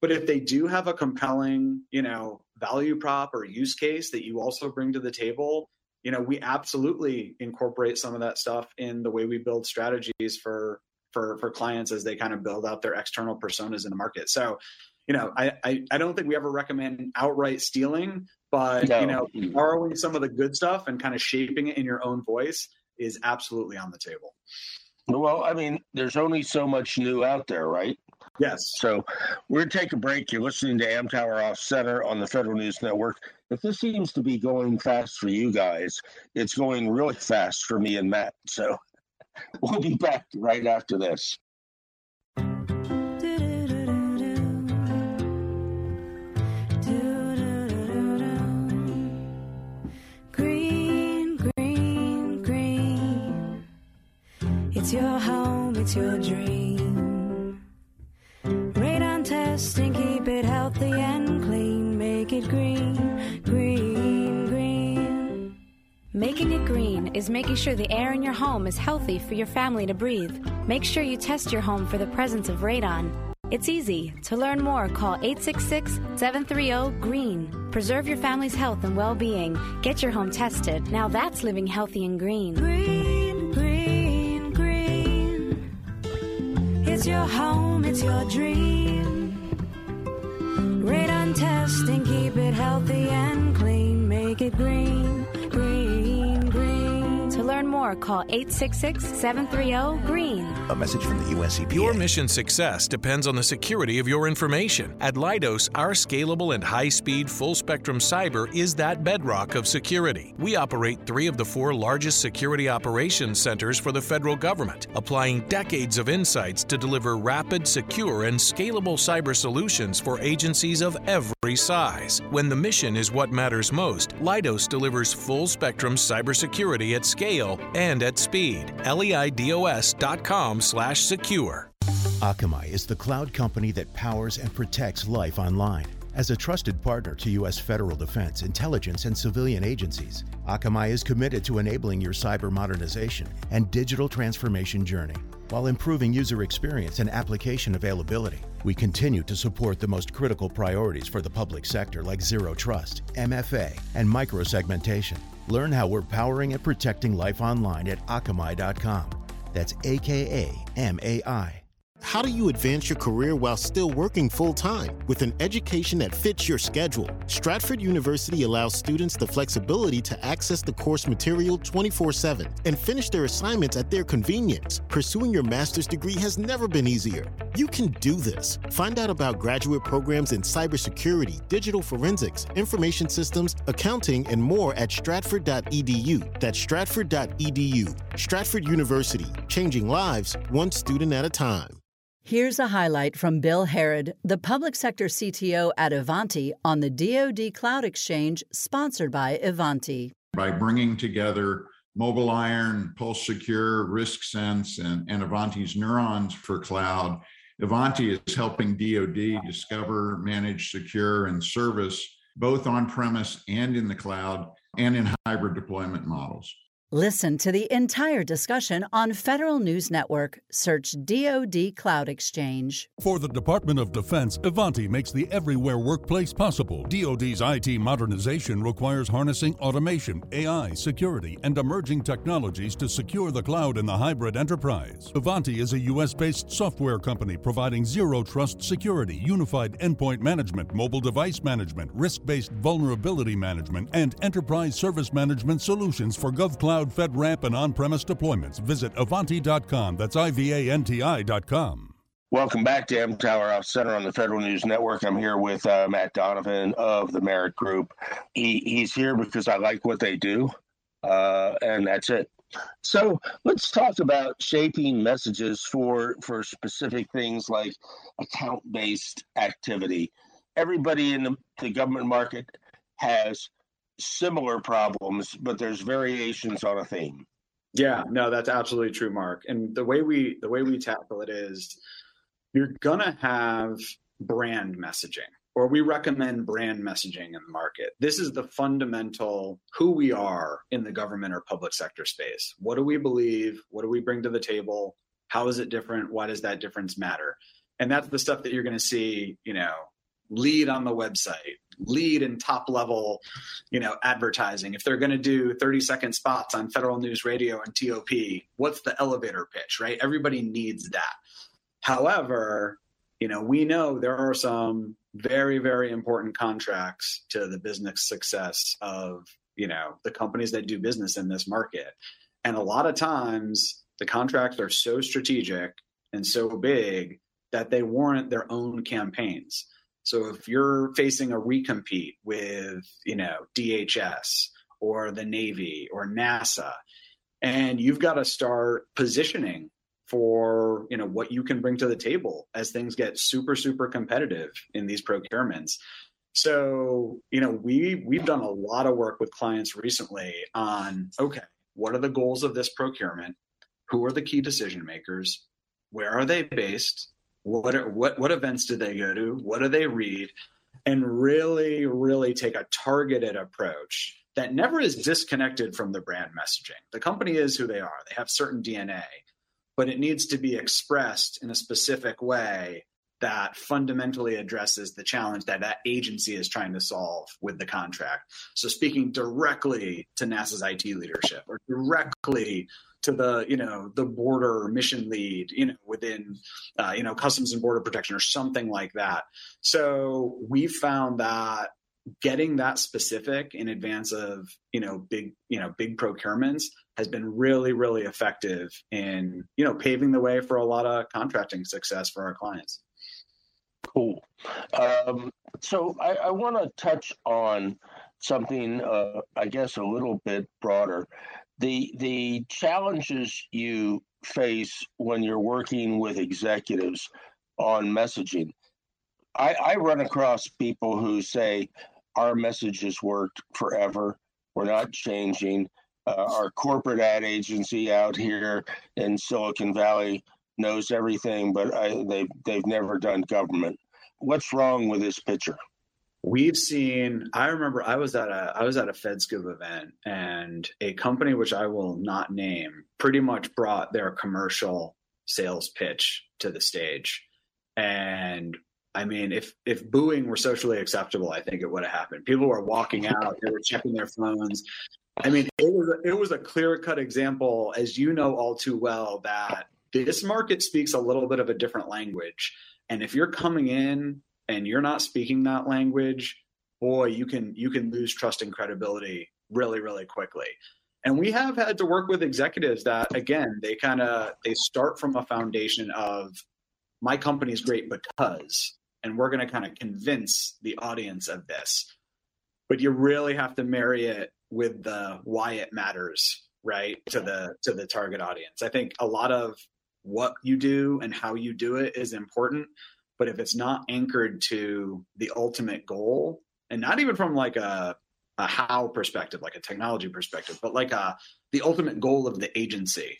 But if they do have a compelling, you know, value prop or use case that you also bring to the table, you know, we absolutely incorporate some of that stuff in the way we build strategies for for for clients as they kind of build out their external personas in the market. So, you know, I I, I don't think we ever recommend outright stealing, but no. you know, borrowing some of the good stuff and kind of shaping it in your own voice is absolutely on the table. Well, I mean, there's only so much new out there, right? Yes. So we're going to take a break. You're listening to Amtower Off Center on the Federal News Network. If this seems to be going fast for you guys, it's going really fast for me and Matt. So (laughs) we'll be back right after this. It's your home, it's your dream. Radon testing, keep it healthy and clean. Make it green, green, green. Making it green is making sure the air in your home is healthy for your family to breathe. Make sure you test your home for the presence of radon. It's easy. To learn more, call 866 730 GREEN. Preserve your family's health and well being. Get your home tested. Now that's living healthy and green. Green, It's your home, it's your dream. Radon testing, keep it healthy and clean. Make it green. To learn more, call 866 730 GREEN. A message from the UNCPA. Your mission success depends on the security of your information. At Leidos, our scalable and high speed full spectrum cyber is that bedrock of security. We operate three of the four largest security operations centers for the federal government, applying decades of insights to deliver rapid, secure, and scalable cyber solutions for agencies of every size. When the mission is what matters most, Leidos delivers full spectrum cybersecurity at scale and at speed. LEIDOS.com slash secure. Akamai is the cloud company that powers and protects life online. As a trusted partner to U.S. federal defense, intelligence, and civilian agencies, Akamai is committed to enabling your cyber modernization and digital transformation journey. While improving user experience and application availability, we continue to support the most critical priorities for the public sector like Zero Trust, MFA, and microsegmentation. Learn how we're powering and protecting life online at akamai.com. That's A K A M A I. How do you advance your career while still working full time with an education that fits your schedule? Stratford University allows students the flexibility to access the course material 24 7 and finish their assignments at their convenience. Pursuing your master's degree has never been easier. You can do this. Find out about graduate programs in cybersecurity, digital forensics, information systems, accounting, and more at stratford.edu. That's stratford.edu. Stratford University, changing lives one student at a time. Here's a highlight from Bill Harrod, the public sector CTO at Ivanti on the DoD Cloud Exchange, sponsored by Ivanti. By bringing together Mobile Iron, Pulse Secure, RiskSense, and, and Ivanti's Neurons for cloud, Ivanti is helping DoD discover, manage, secure, and service both on premise and in the cloud and in hybrid deployment models. Listen to the entire discussion on Federal News Network. Search DoD Cloud Exchange. For the Department of Defense, Ivanti makes the everywhere workplace possible. DoD's IT modernization requires harnessing automation, AI, security, and emerging technologies to secure the cloud in the hybrid enterprise. Ivanti is a U.S. based software company providing zero trust security, unified endpoint management, mobile device management, risk based vulnerability management, and enterprise service management solutions for GovCloud cloud FedRAMP and on premise deployments. Visit Ivanti.com. That's I V A N T I.com. Welcome back to Amtower Off Center on the Federal News Network. I'm here with uh, Matt Donovan of the Merritt Group. He, he's here because I like what they do, uh, and that's it. So let's talk about shaping messages for for specific things like account based activity. Everybody in the, the government market has similar problems, but there's variations on a theme. Yeah, no, that's absolutely true, Mark. And the way we the way we tackle it is you're gonna have brand messaging or we recommend brand messaging in the market. This is the fundamental who we are in the government or public sector space. What do we believe? What do we bring to the table? How is it different? Why does that difference matter? And that's the stuff that you're to see, you know, lead on the website, lead in top level, you know, advertising. If they're going to do 30 second spots on federal news radio and TOP, what's the elevator pitch, right? Everybody needs that. However, you know, we know there are some very, very important contracts to the business success of, you know, the companies that do business in this market. And a lot of times the contracts are so strategic and so big that they warrant their own campaigns. So if you're facing a recompete with, you know, DHS or the Navy or NASA, and you've got to start positioning for you know what you can bring to the table as things get super super competitive in these procurements. So you know we we've done a lot of work with clients recently on okay what are the goals of this procurement? Who are the key decision makers? Where are they based what are, what what events do they go to? What do they read? And really really take a targeted approach that never is disconnected from the brand messaging. The company is who they are. They have certain dna but it needs to be expressed in a specific way that fundamentally addresses the challenge that that agency is trying to solve with the contract. So speaking directly to NASA's IT leadership or directly to the you know the border mission lead you know within uh, you know customs and border protection or something like that. So we found that getting that specific in advance of you know big you know big procurements has been really really effective in you know paving the way for a lot of contracting success for our clients. Cool. Um, so i, I want to touch on something uh, i guess a little bit broader the the challenges you face when you're working with executives on messaging I, I run across people who say our message has worked forever. We're not changing. Uh, our corporate ad agency out here in Silicon Valley knows everything, but I, they've they've never done government. What's wrong with this picture? We've seen. I remember I was at a I was at a FedScoop event, and a company which I will not name pretty much brought their commercial sales pitch to the stage, and I mean, if if booing were socially acceptable, I think it would have happened. People were walking (laughs) out, they were checking their phones. I mean, it was a, it was a clear cut example, as you know all too well, that this market speaks a little bit of a different language, and if you're coming in and you're not speaking that language, boy, you can you can lose trust and credibility really really quickly. And we have had to work with executives that again, they kind of they start from a foundation of my company is great because and we're going to kind of convince the audience of this but you really have to marry it with the why it matters right to the to the target audience i think a lot of what you do and how you do it is important but if it's not anchored to the ultimate goal and not even from like a a how perspective like a technology perspective but like a the ultimate goal of the agency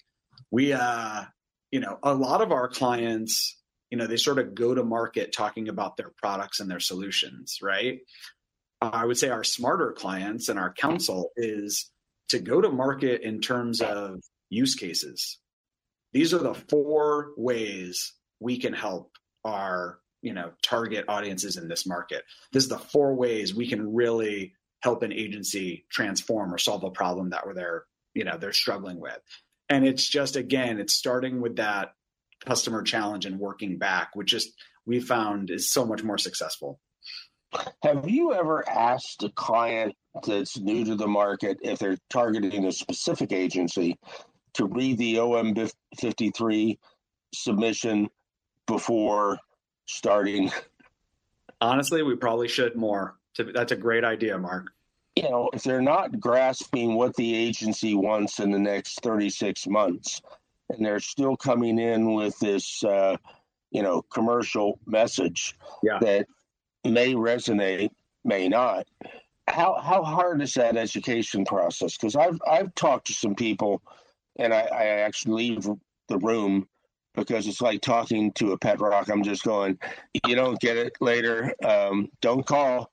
we uh you know a lot of our clients you know they sort of go to market talking about their products and their solutions right? I would say our smarter clients and our counsel is to go to market in terms of use cases. These are the four ways we can help our you know target audiences in this market this is the four ways we can really help an agency transform or solve a problem that we're there you know they're struggling with and it's just again it's starting with that customer challenge and working back, which just we found is so much more successful. Have you ever asked a client that's new to the market if they're targeting a specific agency to read the OM 53 submission before starting? Honestly, we probably should more. That's a great idea, Mark. You know, if they're not grasping what the agency wants in the next 36 months, and they're still coming in with this, uh, you know, commercial message yeah. that may resonate, may not. How how hard is that education process? Because I've I've talked to some people, and I, I actually leave the room because it's like talking to a pet rock. I'm just going, you don't get it later. Um, don't call.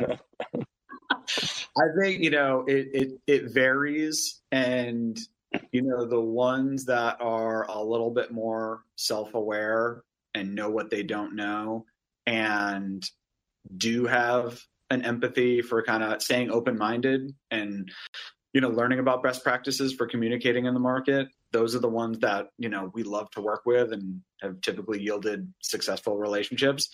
(laughs) I think you know it, it it varies, and you know the ones that are a little bit more self-aware and know what they don't know, and do have an empathy for kind of staying open-minded and you know learning about best practices for communicating in the market those are the ones that you know we love to work with and have typically yielded successful relationships.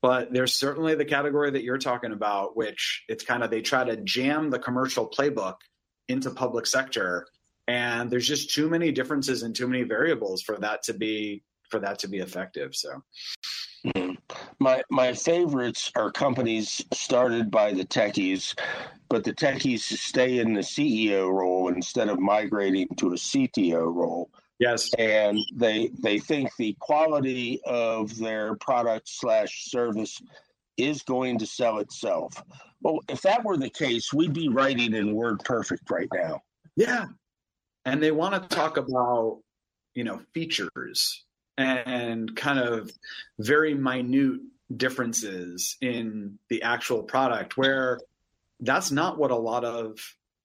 But there's certainly the category that you're talking about which it's kind of they try to jam the commercial playbook into public sector. And there's just too many differences and too many variables for that to be for that to be effective so. Mhm. My my favorites are companies started by the techies, but the techies stay in the CEO role instead of migrating to a CTO role. Yes, and they they think the quality of their product slash service is going to sell itself. Well, if that were the case, we'd be writing in Word Perfect right now. Yeah. And they want to talk about, you know, features and kind of very minute differences in the actual product where that's not what a lot of,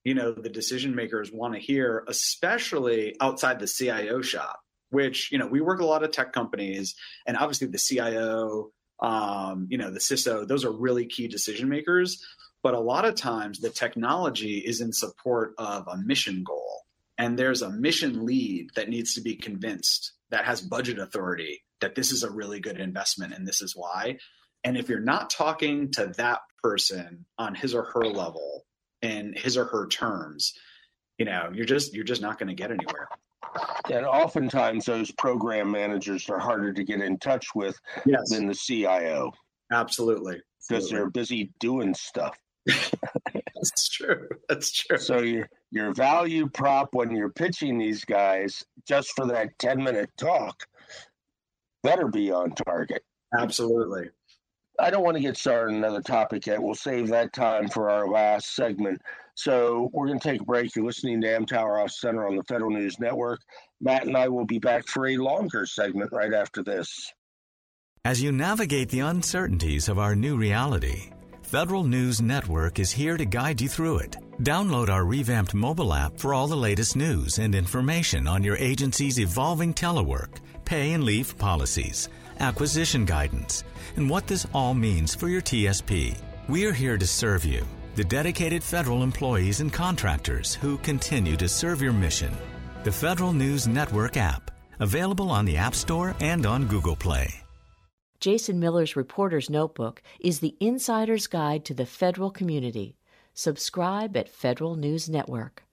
you know, the decision makers want to hear, especially outside the CIO shop, which, you know, we work a lot of tech companies and obviously the CIO, um, you know, the CISO, those are really key decision makers. But a lot of times the technology is in support of a mission goal and there's a mission lead that needs to be convinced that has budget authority that this is a really good investment and this is why. And if you're not talking to that person on his or her level in his or her terms, you know, you're just you're just not going to get anywhere. And oftentimes those program managers are harder to get in touch with Yes. than the CIO Absolutely. because they're busy doing stuff. (laughs) That's true. That's true. So your your value prop when you're pitching these guys just for that 10 minute talk better be on target. Absolutely. I don't want to get started on another topic yet. We'll save that time for our last segment. So we're going to take a break. You're listening to Amtower Off Center on the Federal News Network. Matt and I will be back for a longer segment right after this. As you navigate the uncertainties of our new reality, Federal News Network is here to guide you through it. Download our revamped mobile app for all the latest news and information on your agency's evolving telework, pay and leave policies, acquisition guidance, and what this all means for your TSP. We're here to serve you, the dedicated federal employees and contractors who continue to serve your mission. The Federal News Network app, available on the App Store and on Google Play. Jason Miller's Reporter's Notebook is the insider's guide to the federal community. Subscribe at Federal News Network.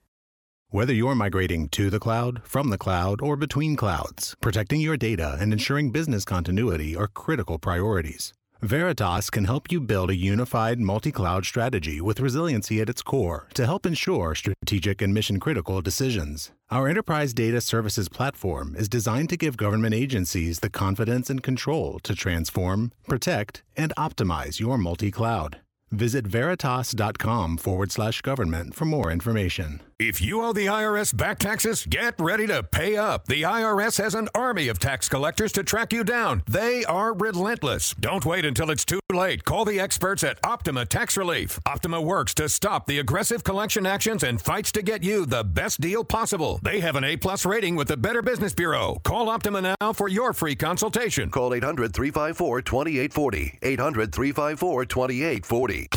Whether you're migrating to the cloud, from the cloud, or between clouds, protecting your data and ensuring business continuity are critical priorities. Veritas can help you build a unified multi cloud strategy with resiliency at its core to help ensure strategic and mission critical decisions. Our enterprise data services platform is designed to give government agencies the confidence and control to transform, protect, and optimize your multi cloud. Visit veritas.com forward slash government for more information. If you owe the IRS back taxes, get ready to pay up. The IRS has an army of tax collectors to track you down. They are relentless. Don't wait until it's too late. Call the experts at Optima Tax Relief. Optima works to stop the aggressive collection actions and fights to get you the best deal possible. They have an A plus rating with the Better Business Bureau. Call Optima now for your free consultation. Call 800 354 2840. 800 354 2840.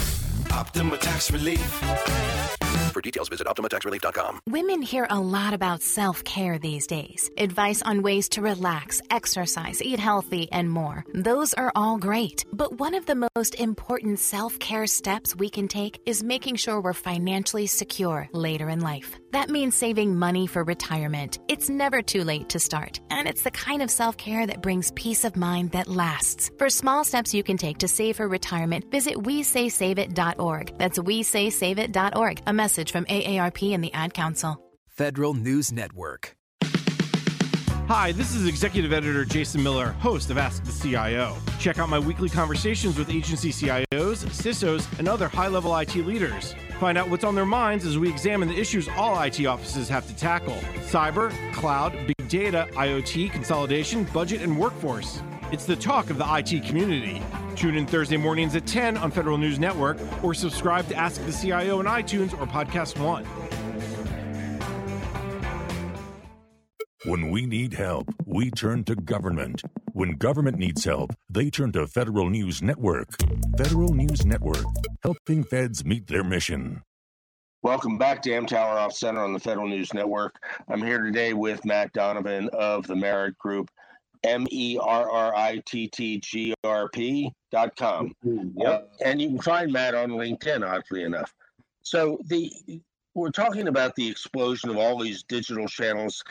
Optima Tax Relief. For details, visit OptimaTaxRelief.com. Women hear a lot about self care these days advice on ways to relax, exercise, eat healthy, and more. Those are all great. But one of the most important self care steps we can take is making sure we're financially secure later in life. That means saving money for retirement. It's never too late to start, and it's the kind of self care that brings peace of mind that lasts. For small steps you can take to save for retirement, visit WeSaySaveIt.org. That's WeSaySaveIt.org. A message from AARP and the Ad Council. Federal News Network. Hi, this is Executive Editor Jason Miller, host of Ask the CIO. Check out my weekly conversations with agency CIOs, CISOs, and other high level IT leaders. Find out what's on their minds as we examine the issues all IT offices have to tackle cyber, cloud, big data, IoT, consolidation, budget, and workforce. It's the talk of the IT community. Tune in Thursday mornings at 10 on Federal News Network or subscribe to Ask the CIO on iTunes or Podcast One. When we need help, we turn to government. When government needs help, they turn to Federal News Network. Federal News Network, helping feds meet their mission. Welcome back to Tower Off Center on the Federal News Network. I'm here today with Matt Donovan of the Merritt Group, M E R R I T T G R P dot com. Yep. Uh, and you can find Matt on LinkedIn, oddly enough. So the we're talking about the explosion of all these digital channels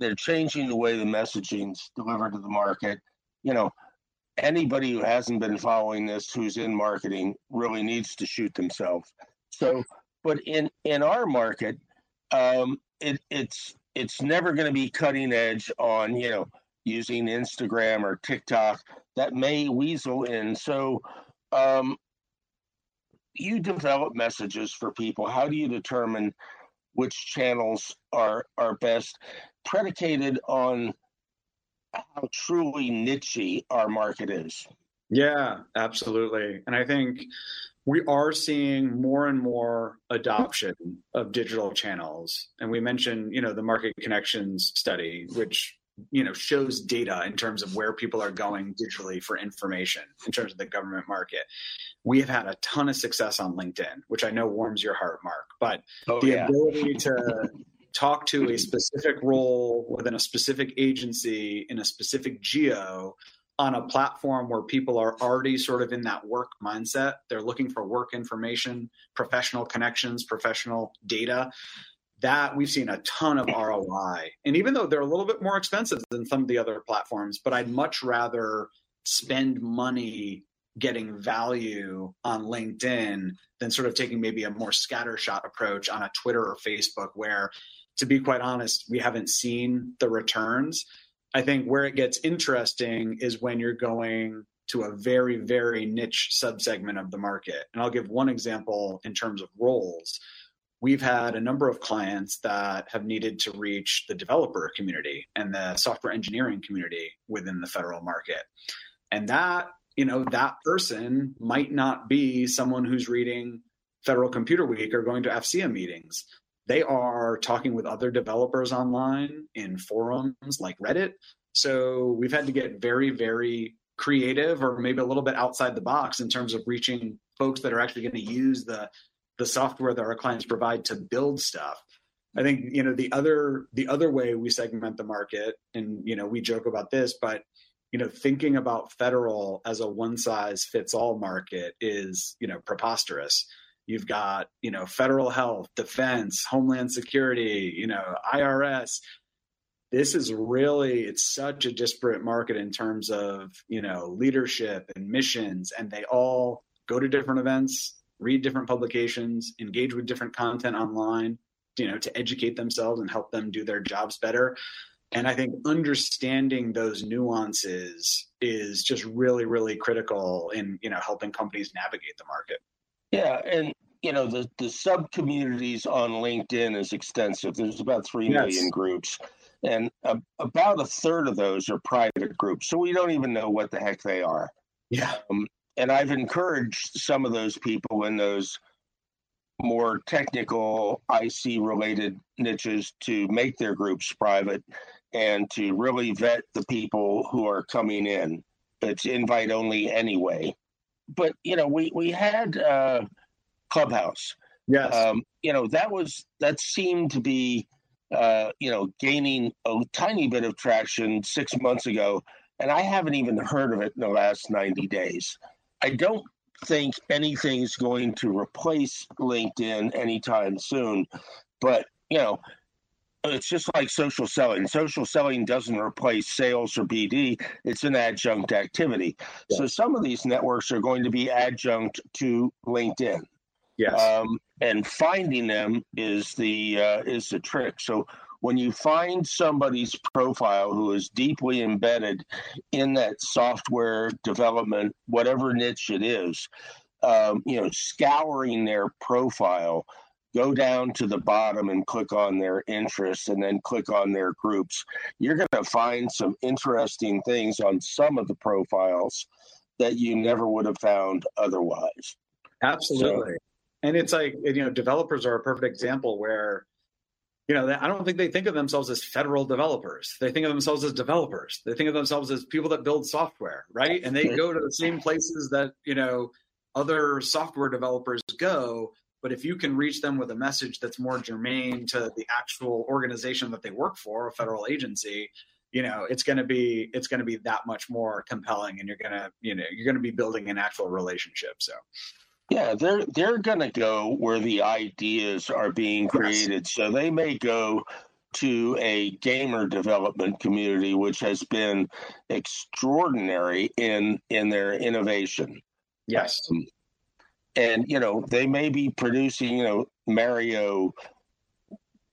they're changing the way the messaging's delivered to the market. You know, anybody who hasn't been following this who's in marketing really needs to shoot themselves. So, but in in our market, um, it, it's it's never going to be cutting edge on you know using Instagram or TikTok. That may weasel in. So, um, you develop messages for people. How do you determine which channels are are best? predicated on how truly niche our market is. Yeah, absolutely. And I think we are seeing more and more adoption of digital channels. And we mentioned, you know, the market connections study, which, you know, shows data in terms of where people are going digitally for information in terms of the government market. We have had a ton of success on LinkedIn, which I know warms your heart, Mark. But oh, the yeah. ability to talk to a specific role within a specific agency in a specific geo on a platform where people are already sort of in that work mindset. They're looking for work information, professional connections, professional data. That we've seen a ton of ROI. And even though they're a little bit more expensive than some of the other platforms, but I'd much rather spend money getting value on LinkedIn than sort of taking maybe a more scattershot approach on a Twitter or Facebook where to be quite honest, we haven't seen the returns. I think where it gets interesting is when you're going to a very, very niche subsegment of the market. And I'll give one example in terms of roles. We've had a number of clients that have needed to reach the developer community and the software engineering community within the federal market. And that, you know, that person might not be someone who's reading Federal Computer Week or going to AFCEA meetings they are talking with other developers online in forums like Reddit. So we've had to get very, very creative or maybe a little bit outside the box in terms of reaching folks that are actually going to use the the software that our clients provide to build stuff. I think you know the other the other way we segment the market, and you know we joke about this, but you know thinking about federal as a one size fits all market is you know preposterous. You've got, you know, federal health, defense, homeland security, you know, IRS. This is really, it's such a disparate market in terms of, you know, leadership and missions, and they all go to different events, read different publications, engage with different content online, you know, to educate themselves and help them do their jobs better. And I think understanding those nuances is just really, really critical in, you know, helping companies navigate the market. Yeah, and you know the the sub communities on LinkedIn is extensive. There's about three yes. million groups, and uh, about a third of those are private groups. So we don't even know what the heck they are. Yeah. Um, and I've encouraged some of those people in those more technical IC related niches to make their groups private and to really vet the people who are coming in. It's invite only anyway but you know, we we had uh, Clubhouse. Yes. Um, you know, that was that seemed to be uh, you know gaining a tiny bit of traction six months ago, and I haven't even heard of it in the last ninety days. I don't think anything's going to replace LinkedIn anytime soon, but you know, it's just like social selling. Social selling doesn't replace sales or BD, it's an adjunct activity. Yeah. So some of these networks are going to be adjunct to LinkedIn. Yes. Um, and finding them is the uh, is the trick. So when you find somebody's profile who is deeply embedded in that software development, whatever niche it is, um, you know, scouring their profile go down to the bottom and click on their interests and then click on their groups, you're going to find some interesting things on some of the profiles that you never would have found otherwise. Absolutely. So, and it's like, you know, developers are a perfect example where, you know, I don't think they think of themselves as federal developers. They think of themselves as developers. They think of themselves as people that build software, right? And they go to the same places that, you know, other software developers go but if you can reach them with a message that's more germane to the actual organization that they work for, a federal agency, you know, it's going to be it's going to be that much more compelling, and you're going to you know you're going to be building an actual relationship. So. Yeah, they're they're going to go where the ideas are being created. So they may go to a gamer development community which has been extraordinary in in their innovation. Yes. Um, and you know they may be producing you know Mario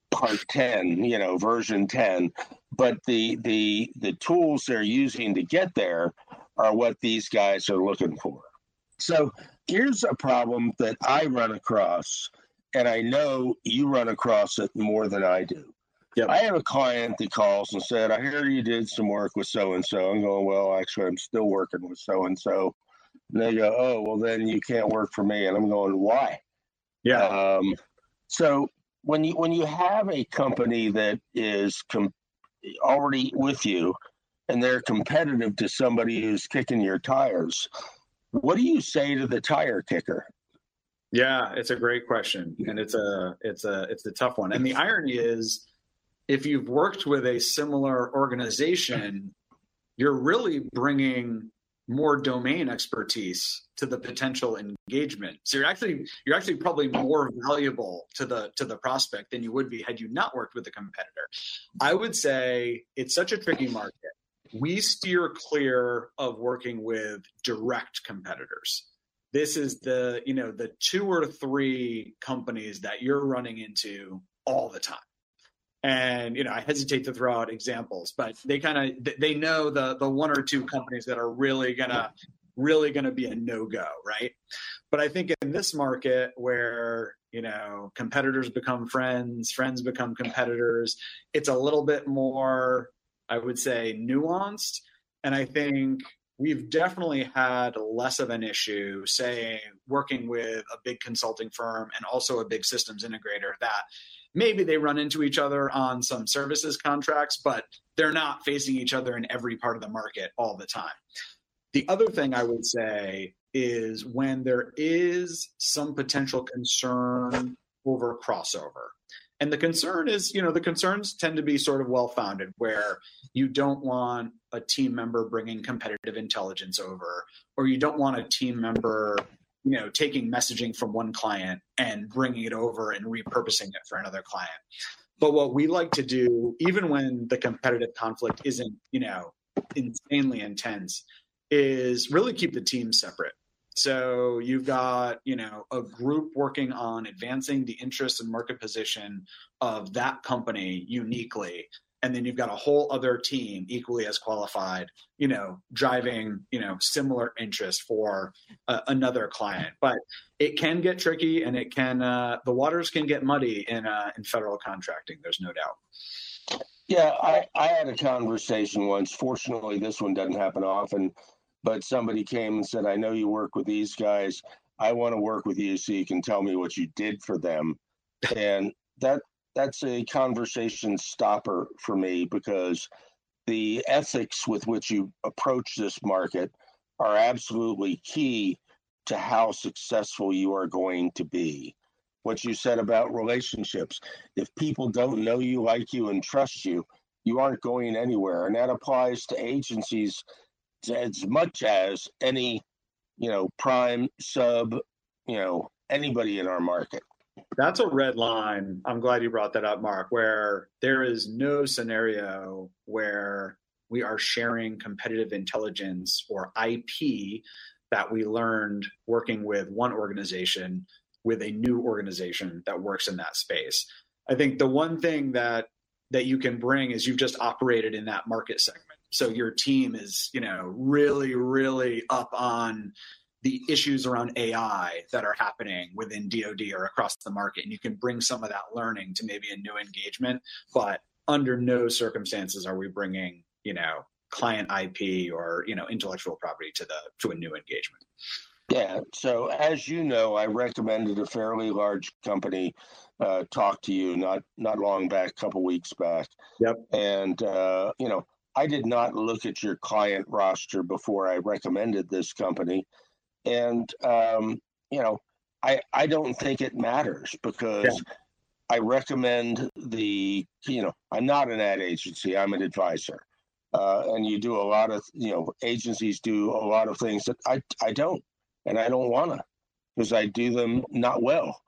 part 10 you know version 10 but the the the tools they're using to get there are what these guys are looking for so here's a problem that i run across and i know you run across it more than i do yep. i have a client that calls and said i hear you did some work with so and so i'm going well actually i'm still working with so and so and they go, oh, well, then you can't work for me. And I'm going, why? Yeah. Um, so when you when you have a company that is com- already with you and they're competitive to somebody who's kicking your tires, what do you say to the tire kicker? Yeah, it's a great question, and it's a it's a it's a tough one. And the irony is, if you've worked with a similar organization, you're really bringing more domain expertise to the potential engagement so you're actually you're actually probably more valuable to the to the prospect than you would be had you not worked with a competitor i would say it's such a tricky market we steer clear of working with direct competitors. This is the you know the two or three companies that you're running into all the time. And you know i hesitate to throw out examples but they kind of they know the the one or two companies that are really gonna really gonna be a no-go right? But i think in this market where you know competitors become friends friends become competitors it's a little bit more i would say nuanced and i think we've definitely had less of an issue say, working with a big consulting firm and also a big systems integrator that maybe they run into each other on some services contracts, but they're not facing each other in every part of the market all the time. The other thing I would say is when there is some potential concern over crossover. And the concern is, you know, the concerns tend to be sort of well founded, where you don't want a team member bringing competitive intelligence over, or you don't want a team member you know taking messaging from one client and bringing it over and repurposing it for another client. But what we like to do even when the competitive conflict isn't you know insanely intense is really keep the team separate so you've got you know a group working on advancing the interest and market position of that company uniquely. And then you've got a whole other team equally as qualified you know driving you know similar interest for uh, another client. But it can get tricky and it can uh, the waters can get muddy in uh, in federal contracting there's no doubt. Yeah I, I had a conversation once. Fortunately this one doesn't happen often but somebody came and said i know you work with these guys i want to work with you so you can tell me what you did for them and that that's a conversation stopper for me because the ethics with which you approach this market are absolutely key to how successful you are going to be. What you said about relationships, if people don't know you, like you, and trust you, you aren't going anywhere. And that applies to agencies as much as any, you know, prime sub, you know, anybody in our market. That's a red line. I'm glad you brought that up, Mark, where there is no scenario where we are sharing competitive intelligence or IP that we learned working with one organization with a new organization that works in that space. I think the one thing that that you can bring is you've just operated in that market segment. So your team is, you know, really really up on the issues around AI that are happening within DoD or across the market, and you can bring some of that learning to maybe a new engagement. But under no circumstances are we bringing, you know, client IP or you know intellectual property to the to a new engagement. Yeah. So as you know, I recommended a fairly large company uh, talk to you not not long back, a couple weeks back. Yep. And uh, you know, I did not look at your client roster before I recommended this company, and um, you know, I I don't think it matters because. Yeah. I recommend the, you know, I'm not an ad agency, I'm an advisor. Uh, and you do a lot of, you know, agencies do a lot of things that I, I don't, and I don't want to because I do them not well.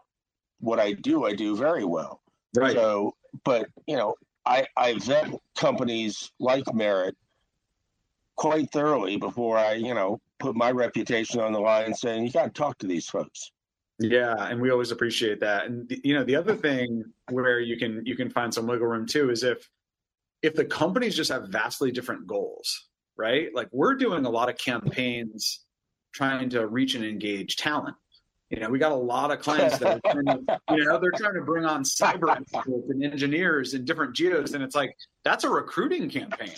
What I do, I do very well. Right. So, but, you know, I, I vet companies like Merritt quite thoroughly before I, you know, put my reputation on the line saying, you got to talk to these folks. Yeah, and we always appreciate that. And you know, the other thing where you can you can find some wiggle room too is if if the companies just have vastly different goals, right? Like we're doing a lot of campaigns trying to reach and engage talent. You know, we got a lot of clients that are trying to, (laughs) you know, they're trying to bring on cyber and engineers in different geos. And it's like, that's a recruiting campaign.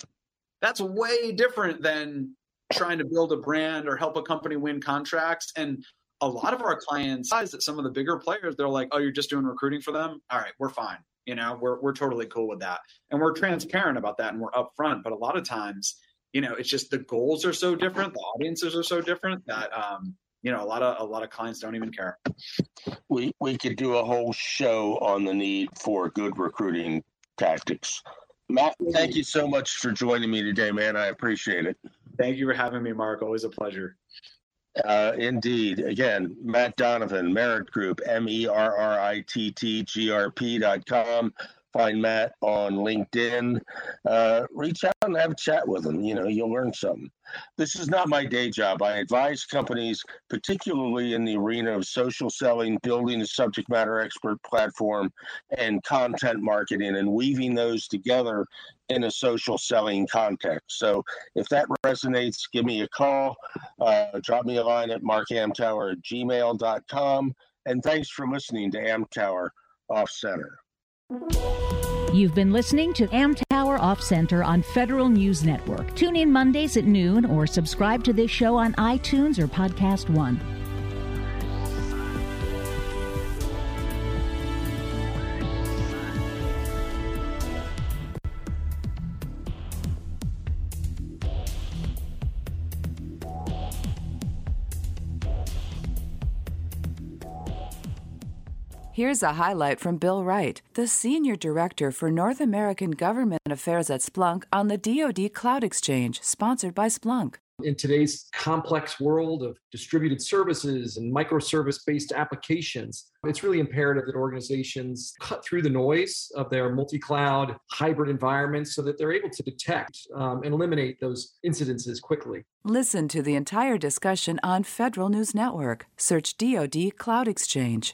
That's way different than trying to build a brand or help a company win contracts. And a lot of our clients, size that some of the bigger players, they're like, "Oh, you're just doing recruiting for them? All right, we're fine. You know, we're we're totally cool with that, and we're transparent about that, and we're upfront. But a lot of times, you know, it's just the goals are so different, the audiences are so different that um, you know, a lot of a lot of clients don't even care. We we could do a whole show on the need for good recruiting tactics. Matt, thank you so much for joining me today, man. I appreciate it. Thank you for having me, Mark. Always a pleasure. Uh, indeed. Again, Matt Donovan, Merritt Group, M E R R I T T G R P dot com. Find Matt on LinkedIn. Uh, reach out and have a chat with him. You know, you'll learn something. This is not my day job. I advise companies, particularly in the arena of social selling, building a subject matter expert platform, and content marketing, and weaving those together in a social selling context. So if that resonates, give me a call. Uh, drop me a line at markamtower at gmail.com. And thanks for listening to Amtower Off Center. You've been listening to Amtower Off Center on Federal News Network. Tune in Mondays at noon or subscribe to this show on iTunes or Podcast One. Here's a highlight from Bill Wright, the Senior Director for North American Government Affairs at Splunk on the DoD Cloud Exchange, sponsored by Splunk. In today's complex world of distributed services and microservice based applications, it's really imperative that organizations cut through the noise of their multi cloud hybrid environments so that they're able to detect um, and eliminate those incidences quickly. Listen to the entire discussion on Federal News Network. Search DoD Cloud Exchange.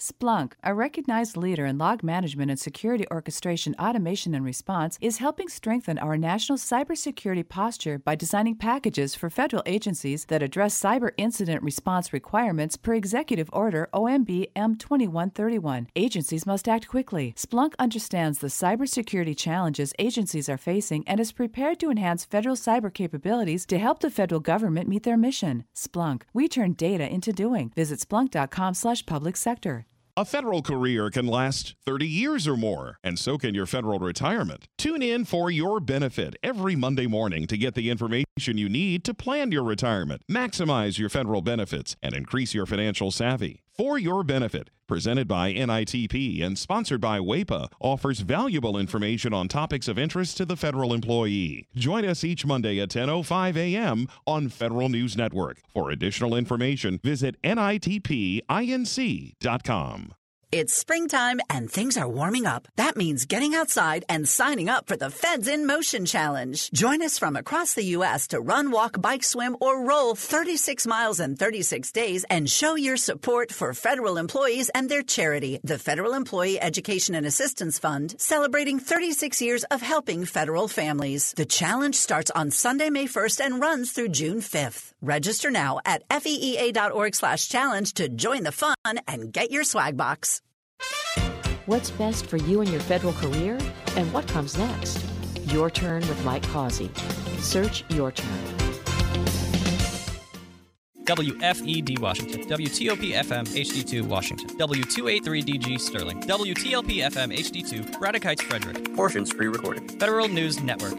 Splunk, a recognized leader in log management and security orchestration, automation, and response, is helping strengthen our national cybersecurity posture by designing packages for federal agencies that address cyber incident response requirements per Executive Order OMB M2131. Agencies must act quickly. Splunk understands the cybersecurity challenges agencies are facing and is prepared to enhance federal cyber capabilities to help the federal government meet their mission. Splunk, we turn data into doing. Visit splunk.com/public sector. A federal career can last 30 years or more, and so can your federal retirement. Tune in for your benefit every Monday morning to get the information you need to plan your retirement, maximize your federal benefits, and increase your financial savvy. For Your Benefit, presented by NITP and sponsored by WAEPA, offers valuable information on topics of interest to the federal employee. Join us each Monday at 10:05 a.m. on Federal News Network. For additional information, visit nitpinc.com. It's springtime and things are warming up. That means getting outside and signing up for the Feds in Motion Challenge. Join us from across the U.S. to run, walk, bike, swim, or roll 36 miles in 36 days and show your support for federal employees and their charity, the Federal Employee Education and Assistance Fund, celebrating 36 years of helping federal families. The challenge starts on Sunday, May 1st and runs through June 5th. Register now at feea.org slash challenge to join the fun and get your swag box. What's best for you and your federal career? And what comes next? Your Turn with Mike Causey. Search Your Turn. WFED Washington, WTOP FM HD2 Washington, W283DG Sterling, WTLP FM HD2 Braddock Heights Frederick, Portions pre recorded. Federal News Network.